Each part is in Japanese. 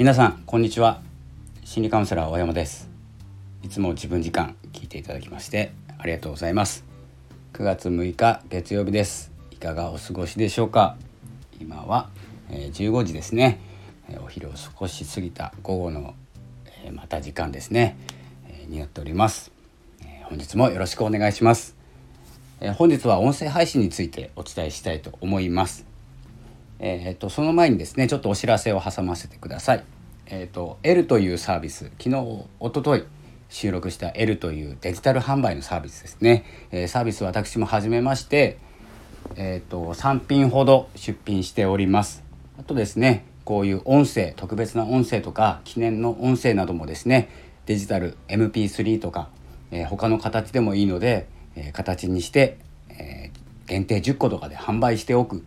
皆さんこんにちは。心理カウンセラー大山です。いつも自分時間聞いていただきましてありがとうございます。9月6日月曜日です。いかがお過ごしでしょうか。今はえ15時ですね。えお昼を少し過ぎた午後のえまた時間ですね。えになっております。え本日もよろしくお願いします。本日は音声配信についてお伝えしたいと思います。えーと、その前にですねちょっとお知らせを挟ませてください。えーと、L というサービス昨日おととい収録した L というデジタル販売のサービスですね、えー、サービス私も始めまして、えーと、と3品ほど出品しておりますあとですねこういう音声特別な音声とか記念の音声などもですねデジタル MP3 とか、えー、他の形でもいいので、えー、形にして、えー、限定10個とかで販売しておく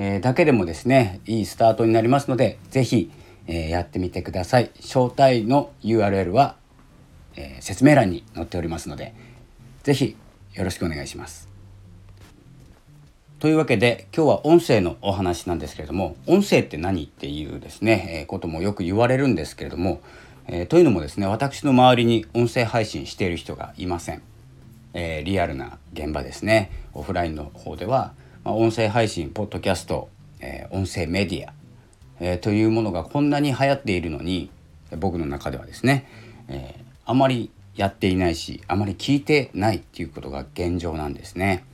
えー、だけでもですねいいスタートになりますので是非、えー、やってみてください。招待の URL は、えー、説明欄に載っておりますので是非よろしくお願いします。というわけで今日は音声のお話なんですけれども音声って何っていうですね、えこともよく言われるんですけれども、えというのもですね私の周りに音声配信している人がいません、えリアルな現場ですね。オフラインの方では、音声配信ポッドキャスト、えー、音声メディア、えー、というものがこんなに流行っているのに僕の中ではですね、えー、あまりやっていないしあまり聞いてないっていうことが現状なんですね。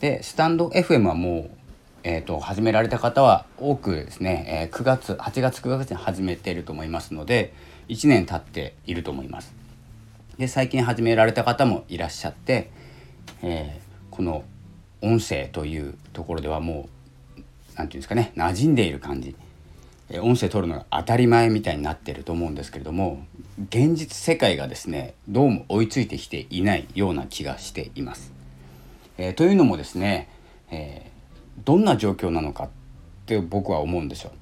でスタンド FM はもう、えーと、始められた方は多くですね、えー、9月8月9月に始めていると思いますので1年経っていると思います。で最近始められた方もいらっしゃって、えー、この音声というところではもう何て言うんですかね馴染んでいる感じ音声取るのが当たり前みたいになってると思うんですけれども現実世界がですねどうも追いついてきていないような気がしています。えー、というのもですね、えー、どんな状況なのかって僕は思うんですよ。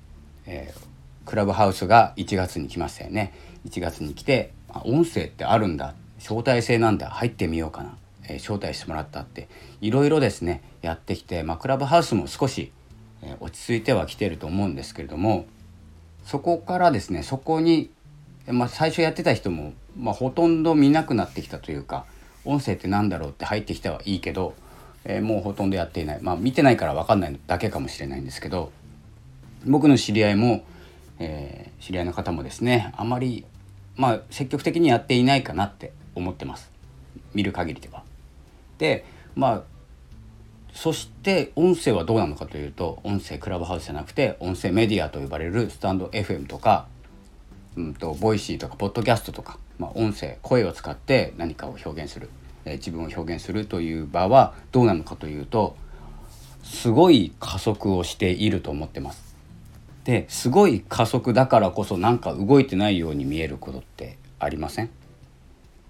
えー、クラブハウスが1月に来ましたよね。1月に来て音声ってあるんだ招待制なんだ入ってみようかなえ招待してもらったっていろいろですねやってきて、まあ、クラブハウスも少し、え落ち着いてはきてると思うんですけれどもそこからですねそこに、まあ、最初やってた人も、まあ、ほとんど見なくなってきたというか音声って何だろうって入ってきたはいいけど、えー、もうほとんどやっていないまあ見てないから分かんないだけかもしれないんですけど僕の知り合いも、えー、知り合いの方もですねあまりまあ積極的にやっていないかなって思ってます見る限りでは。でまあそして音声はどうなのかというと音声クラブハウスじゃなくて音声メディアと呼ばれるスタンド FM とか、うんと、ボイシーとかポッドキャストとか、まあ、音声声を使って何かを表現する、えー、自分を表現するという場はどうなのかというとすごい加速をしていると思ってます。ですごい加速だからこそなんか動いてないように見えることってありません？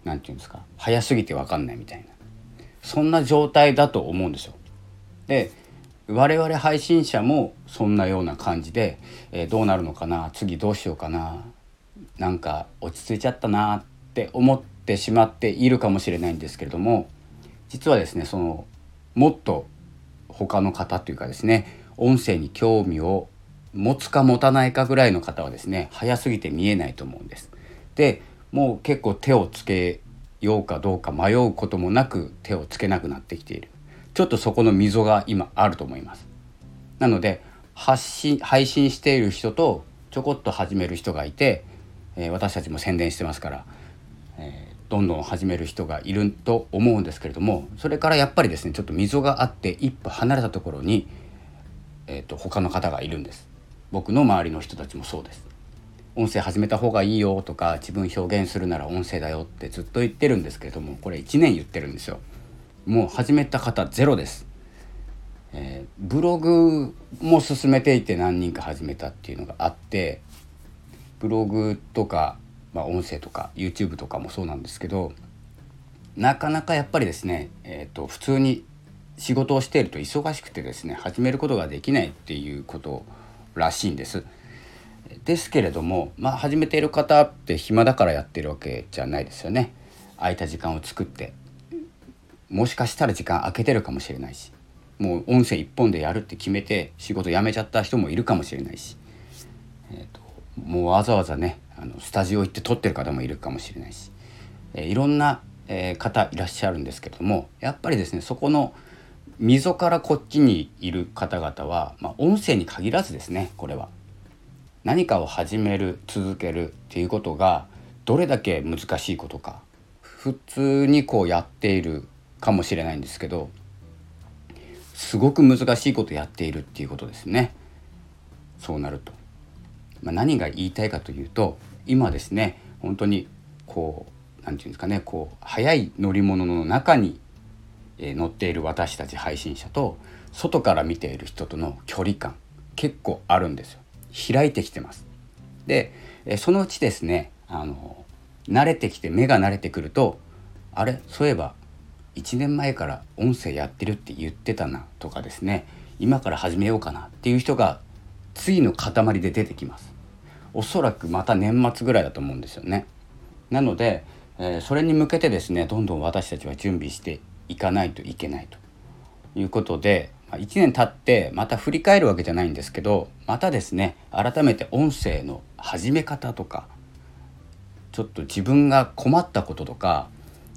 なんて言うんですか？早すぎて分かんないみたいな。そんな状態だと思うんですよ。で我々配信者もそんなような感じで、えー、どうなるのかな次どうしようかななんか落ち着いちゃったなって思ってしまっているかもしれないんですけれども実はですねそのもっと他の方というかですね音声に興味を持つか持たないかぐらいの方はですね早すぎて見えないと思うんです。でもう結構手をつけようかどうか迷うこともなく手をつけなくなってきている。ちょっとそこの溝が今あると思います。なので発信配信している人とちょこっと始める人がいて、えー、私たちも宣伝してますから、えー、どんどん始める人がいると思うんですけれどもそれからやっぱりですねちょっと溝があって一歩離れたところに、えーと他の方がいるんです。僕の周りの人たちもそうです。音声始めた方がいいよとか自分表現するなら音声だよってずっと言ってるんですけれどもこれ1年言ってるんですよもう始めた方ゼロです、えー、ブログも進めていて何人か始めたっていうのがあってブログとか、まあ、音声とか YouTube とかもそうなんですけどなかなかやっぱりですね、えーと、と普通に仕事をしていると忙しくてですね始めることができないっていうことらしいんです。ですけれども、まあ、始めている方って暇だからやってるわけじゃないですよね。空いた時間を作ってもしかしたら時間空けてるかもしれないしもう音声一本でやるって決めて仕事辞めちゃった人もいるかもしれないし、えーと、もうわざわざねあのスタジオ行って撮ってる方もいるかもしれないし、えー、いろんな、えー、方いらっしゃるんですけどもやっぱりですねそこの溝からこっちにいる方々は、まあ、音声に限らずですねこれは。何かを始める続けるっていうことがどれだけ難しいことか普通にこうやっているかもしれないんですけどすごく難しいことやっているっていうことですね。そうなると、まあ、何が言いたいかというと今ですね本当にこう何て言うんですかねこう速い乗り物の中に、乗っている私たち配信者と外から見ている人との距離感結構あるんですよ。開いてきてます。でそのうちですねあの慣れてきて目が慣れてくるとあれそういえば1年前から音声やってるって言ってたなとかですね今から始めようかなっていう人が次の塊で出てきます。おそらくまた年末ぐらいだと思うんですよね。なので、えー、それに向けてですねどんどん私たちは準備していかないといけないということで1年経ってまた振り返るわけじゃないんですけどまたですね改めて音声の始め方とかちょっと自分が困ったこととか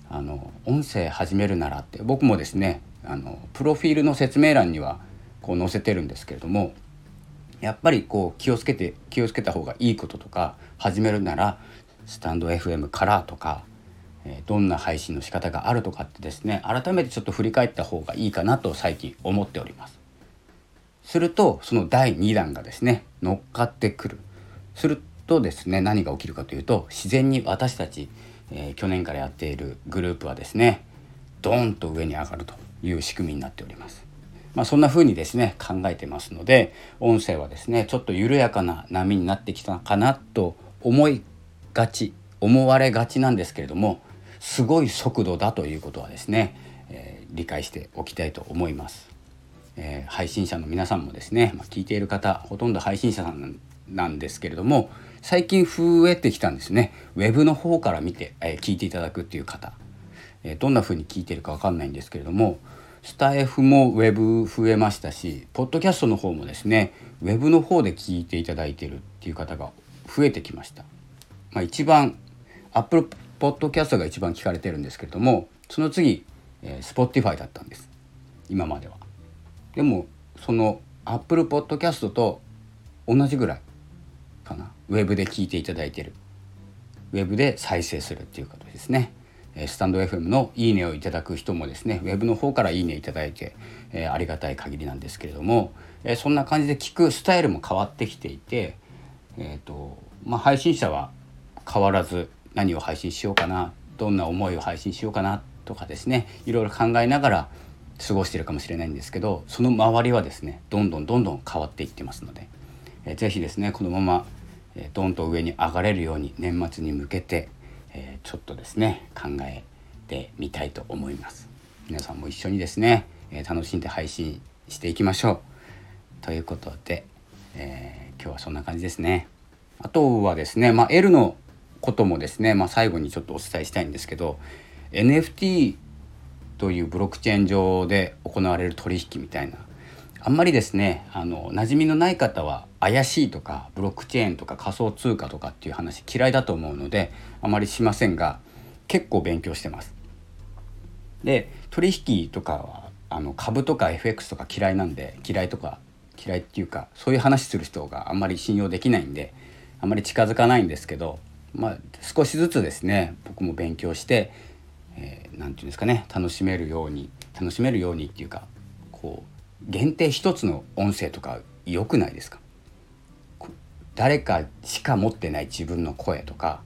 あの音声始めるならって僕もですねあのプロフィールの説明欄にはこう載せてるんですけれどもやっぱりこう気をつけて気をつけた方がいいこととか始めるならスタンド FM からとか、どんな配信の仕方があるとかってですね改めてちょっと振り返った方がいいかなと最近思っております。するとその第2弾がですね乗っかってくる。するとですね何が起きるかというと自然に私たちえー、去年からやっているグループはですねドーンと上に上がるという仕組みになっております。まあ、そんな風にですね考えてますので音声はですねちょっと緩やかな波になってきたかなと思いがち思われがちなんですけれどもすごい速度だということはですね、えー、理解しておきたいと思います。えー、配信者の皆さんもですね、まあ、聞いている方ほとんど配信者さんなんですけれども最近増えてきたんですねウェブの方から見て、えー、聞いていただくっていう方、えー、どんな風に聞いてるか分かんないんですけれどもスタイフもウェブ増えましたしポッドキャストの方もですねウェブの方で聞いていただいてるっていう方が増えてきました。まあ、一番アップルポッドキャストが一番聞かれてるんですけれどもその次、えー、Spotify だったんです。今までは。でもそのアップルポッドキャストと同じぐらいかな。ウェブで聞いていただいてる。ウェブで再生するっていうことですね。スタンド FM のいいねをいただく人もですねウェブの方からいいねいただいて、えー、ありがたい限りなんですけれども、えー、そんな感じで聞くスタイルも変わってきていて、えーとまあ、配信者は変わらず何を配信しようかなどんな思いを配信しようかなとかですねいろいろ考えながら過ごしてるかもしれないんですけどその周りはですねどんどんどんどん変わっていってますのでえー、ぜひですねこのまま、えー、ドンと上に上がれるように年末に向けて、えー、ちょっとですね考えてみたいと思います。皆さんも一緒にですね、え、楽しんで配信していきましょう。ということで、え、今日はそんな感じですね。あとはですね、まあ、L のこともですね、まあ、最後にちょっとお伝えしたいんですけど NFT というブロックチェーン上で行われる取引みたいなあんまりですねあの馴染みのない方は怪しいとかブロックチェーンとか仮想通貨とかっていう話嫌いだと思うのであまりしませんが結構勉強してます。で取引とかはあの株とか FX とか嫌いなんで嫌いとか嫌いっていうかそういう話する人があんまり信用できないんであんまり近づかないんですけど、まあ、少しずつですね僕も勉強して何、えー、て言うんですかね楽しめるように楽しめるようにっていうかこう限定一つの音声とか良くないですか？誰かしか持ってない自分の声とか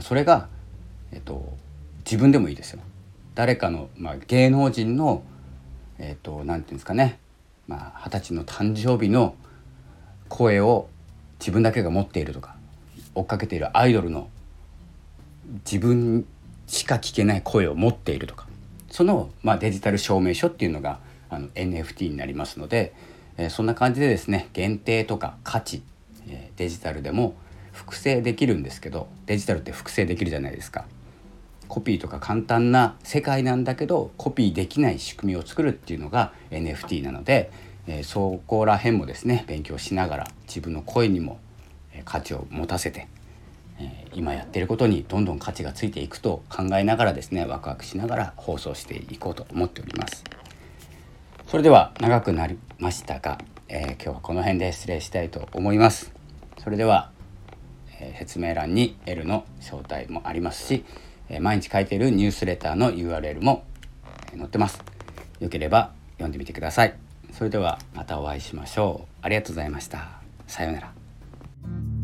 それが、えっと、自分でもいいですよ。誰かの、まあ、芸能人のえっと何て言うんですかねまあ二十歳の誕生日の声を自分だけが持っているとか追っかけているアイドルの自分しか聞けない声を持っているとかその、まあ、デジタル証明書っていうのがあの NFT になりますので、えー、そんな感じでですね限定とか価値、えー、デジタルでも複製できるんですけどデジタルって複製できるじゃないですか。コピーとか簡単な世界なんだけどコピーできない仕組みを作るっていうのが NFT なので、えー、そこら辺もですね勉強しながら自分の声にも、価値を持たせて、え今やってることにどんどん価値がついていくと考えながらですねワクワクしながら放送していこうと思っております。それでは長くなりましたが、えー、今日はこの辺で失礼したいと思います。それでは、えー、説明欄に L の招待もありますし、え毎日書いているニュースレターの URL も載ってます。よければ読んでみてください。それではまたお会いしましょう。ありがとうございました。さようなら。Bye.